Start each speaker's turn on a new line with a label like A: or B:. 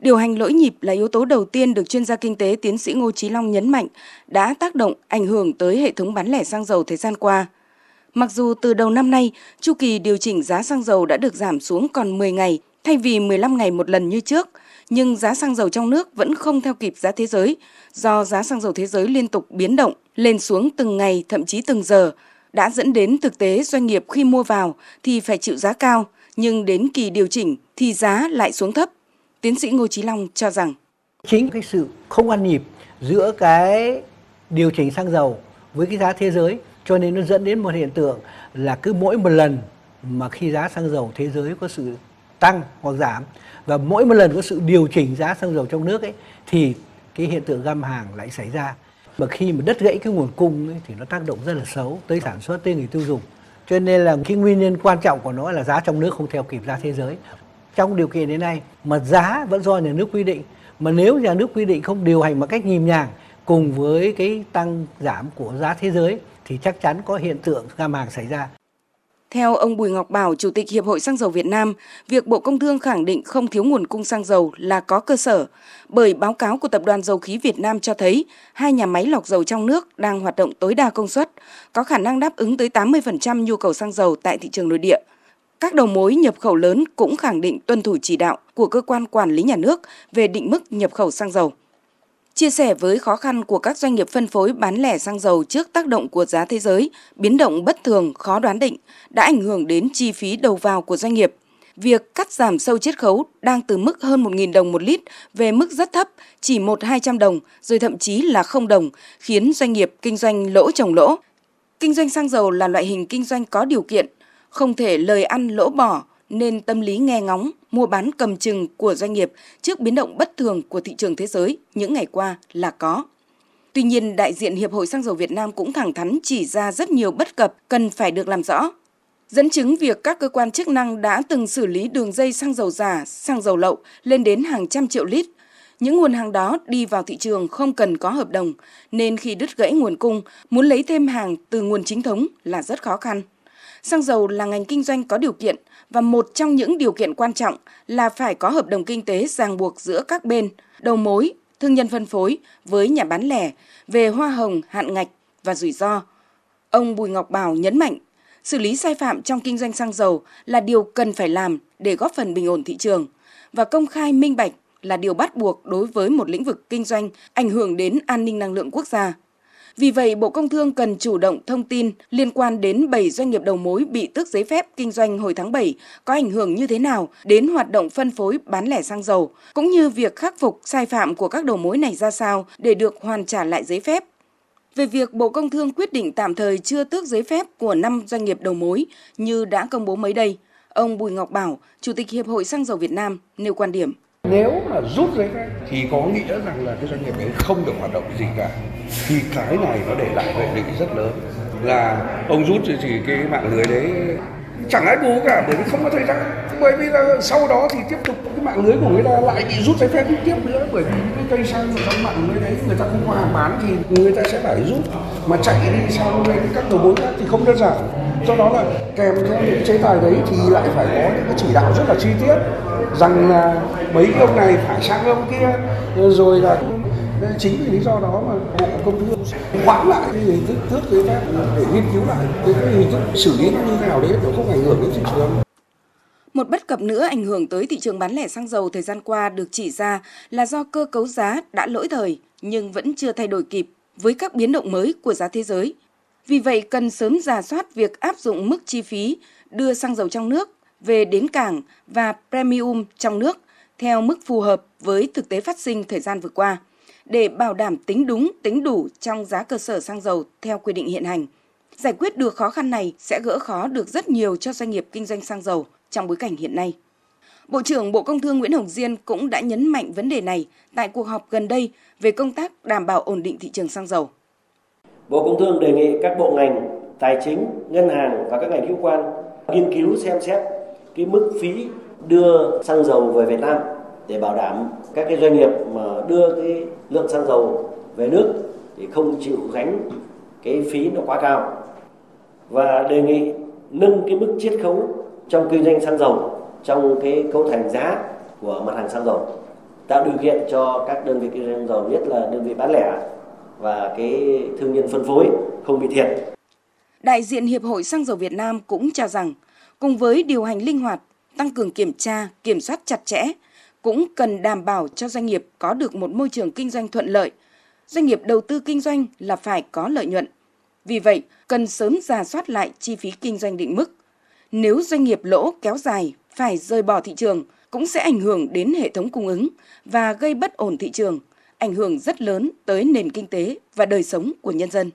A: Điều hành lỗi nhịp là yếu tố đầu tiên được chuyên gia kinh tế tiến sĩ Ngô Chí Long nhấn mạnh đã tác động ảnh hưởng tới hệ thống bán lẻ xăng dầu thời gian qua. Mặc dù từ đầu năm nay, chu kỳ điều chỉnh giá xăng dầu đã được giảm xuống còn 10 ngày thay vì 15 ngày một lần như trước, nhưng giá xăng dầu trong nước vẫn không theo kịp giá thế giới do giá xăng dầu thế giới liên tục biến động, lên xuống từng ngày thậm chí từng giờ, đã dẫn đến thực tế doanh nghiệp khi mua vào thì phải chịu giá cao, nhưng đến kỳ điều chỉnh thì giá lại xuống thấp. Tiến sĩ Ngô Chí Long cho rằng
B: chính cái sự không ăn nhịp giữa cái điều chỉnh xăng dầu với cái giá thế giới cho nên nó dẫn đến một hiện tượng là cứ mỗi một lần mà khi giá xăng dầu thế giới có sự tăng hoặc giảm và mỗi một lần có sự điều chỉnh giá xăng dầu trong nước ấy thì cái hiện tượng găm hàng lại xảy ra. Mà khi mà đất gãy cái nguồn cung ấy, thì nó tác động rất là xấu tới sản xuất tới người tiêu dùng. Cho nên là cái nguyên nhân quan trọng của nó là giá trong nước không theo kịp giá thế giới trong điều kiện hiện nay mà giá vẫn do nhà nước quy định mà nếu nhà nước quy định không điều hành một cách nhìm nhàng cùng với cái tăng giảm của giá thế giới thì chắc chắn có hiện tượng găm hàng xảy ra.
A: Theo ông Bùi Ngọc Bảo, Chủ tịch Hiệp hội Xăng dầu Việt Nam, việc Bộ Công Thương khẳng định không thiếu nguồn cung xăng dầu là có cơ sở, bởi báo cáo của Tập đoàn Dầu khí Việt Nam cho thấy hai nhà máy lọc dầu trong nước đang hoạt động tối đa công suất, có khả năng đáp ứng tới 80% nhu cầu xăng dầu tại thị trường nội địa. Các đầu mối nhập khẩu lớn cũng khẳng định tuân thủ chỉ đạo của cơ quan quản lý nhà nước về định mức nhập khẩu xăng dầu. Chia sẻ với khó khăn của các doanh nghiệp phân phối bán lẻ xăng dầu trước tác động của giá thế giới, biến động bất thường, khó đoán định đã ảnh hưởng đến chi phí đầu vào của doanh nghiệp. Việc cắt giảm sâu chiết khấu đang từ mức hơn 1.000 đồng một lít về mức rất thấp, chỉ 1-200 đồng, rồi thậm chí là không đồng, khiến doanh nghiệp kinh doanh lỗ trồng lỗ. Kinh doanh xăng dầu là loại hình kinh doanh có điều kiện, không thể lời ăn lỗ bỏ, nên tâm lý nghe ngóng, mua bán cầm chừng của doanh nghiệp trước biến động bất thường của thị trường thế giới những ngày qua là có. Tuy nhiên, đại diện Hiệp hội Xăng dầu Việt Nam cũng thẳng thắn chỉ ra rất nhiều bất cập cần phải được làm rõ. Dẫn chứng việc các cơ quan chức năng đã từng xử lý đường dây xăng dầu giả, xăng dầu lậu lên đến hàng trăm triệu lít. Những nguồn hàng đó đi vào thị trường không cần có hợp đồng, nên khi đứt gãy nguồn cung, muốn lấy thêm hàng từ nguồn chính thống là rất khó khăn. Xăng dầu là ngành kinh doanh có điều kiện và một trong những điều kiện quan trọng là phải có hợp đồng kinh tế ràng buộc giữa các bên, đầu mối, thương nhân phân phối với nhà bán lẻ về hoa hồng, hạn ngạch và rủi ro. Ông Bùi Ngọc Bảo nhấn mạnh, xử lý sai phạm trong kinh doanh xăng dầu là điều cần phải làm để góp phần bình ổn thị trường và công khai minh bạch là điều bắt buộc đối với một lĩnh vực kinh doanh ảnh hưởng đến an ninh năng lượng quốc gia. Vì vậy, Bộ Công Thương cần chủ động thông tin liên quan đến 7 doanh nghiệp đầu mối bị tước giấy phép kinh doanh hồi tháng 7 có ảnh hưởng như thế nào đến hoạt động phân phối bán lẻ xăng dầu, cũng như việc khắc phục sai phạm của các đầu mối này ra sao để được hoàn trả lại giấy phép. Về việc Bộ Công Thương quyết định tạm thời chưa tước giấy phép của 5 doanh nghiệp đầu mối như đã công bố mới đây, ông Bùi Ngọc Bảo, Chủ tịch Hiệp hội Xăng dầu Việt Nam nêu quan điểm.
C: Nếu mà rút giấy phép thì có nghĩa rằng là cái doanh nghiệp đấy không được hoạt động gì cả. Thì cái này nó để lại hệ lụy rất lớn. Là ông rút thì cái mạng lưới đấy chẳng ai bù cả, bởi vì không có thời gian. Bởi vì là sau đó thì tiếp tục cái mạng lưới của người ta lại bị rút giấy phép tiếp nữa. Bởi vì cái cây xăng trong mạng lưới đấy người ta không có hàng bán thì người ta sẽ phải rút. Mà chạy đi sang bên các đầu mối khác thì không đơn giản do đó là kèm theo những chế tài đấy thì lại phải có những cái chỉ đạo rất là chi tiết rằng là mấy cái ông này phải sang ông kia ờ, rồi là ờ, chính vì lý do đó mà bộ công thương hoãn lại cái hình thức tước giấy phép để nghiên cứu lại cái, cái hình thức xử lý nó như thế nào đấy để không ảnh hưởng đến thị trường
A: một bất cập nữa ảnh hưởng tới thị trường bán lẻ xăng dầu thời gian qua được chỉ ra là do cơ cấu giá đã lỗi thời nhưng vẫn chưa thay đổi kịp với các biến động mới của giá thế giới. Vì vậy cần sớm giả soát việc áp dụng mức chi phí đưa xăng dầu trong nước về đến cảng và premium trong nước theo mức phù hợp với thực tế phát sinh thời gian vừa qua để bảo đảm tính đúng, tính đủ trong giá cơ sở xăng dầu theo quy định hiện hành. Giải quyết được khó khăn này sẽ gỡ khó được rất nhiều cho doanh nghiệp kinh doanh xăng dầu trong bối cảnh hiện nay. Bộ trưởng Bộ Công Thương Nguyễn Hồng Diên cũng đã nhấn mạnh vấn đề này tại cuộc họp gần đây về công tác đảm bảo ổn định thị trường xăng dầu.
D: Bộ Công Thương đề nghị các bộ ngành tài chính, ngân hàng và các ngành hữu quan nghiên cứu xem xét cái mức phí đưa xăng dầu về Việt Nam để bảo đảm các cái doanh nghiệp mà đưa cái lượng xăng dầu về nước thì không chịu gánh cái phí nó quá cao. Và đề nghị nâng cái mức chiết khấu trong kinh doanh xăng dầu trong cái cấu thành giá của mặt hàng xăng dầu tạo điều kiện cho các đơn vị kinh doanh dầu nhất là đơn vị bán lẻ và cái thương nhân phân phối không bị thiệt.
A: Đại diện Hiệp hội Xăng dầu Việt Nam cũng cho rằng, cùng với điều hành linh hoạt, tăng cường kiểm tra, kiểm soát chặt chẽ, cũng cần đảm bảo cho doanh nghiệp có được một môi trường kinh doanh thuận lợi. Doanh nghiệp đầu tư kinh doanh là phải có lợi nhuận. Vì vậy, cần sớm giả soát lại chi phí kinh doanh định mức. Nếu doanh nghiệp lỗ kéo dài, phải rời bỏ thị trường, cũng sẽ ảnh hưởng đến hệ thống cung ứng và gây bất ổn thị trường, ảnh hưởng rất lớn tới nền kinh tế và đời sống của nhân dân.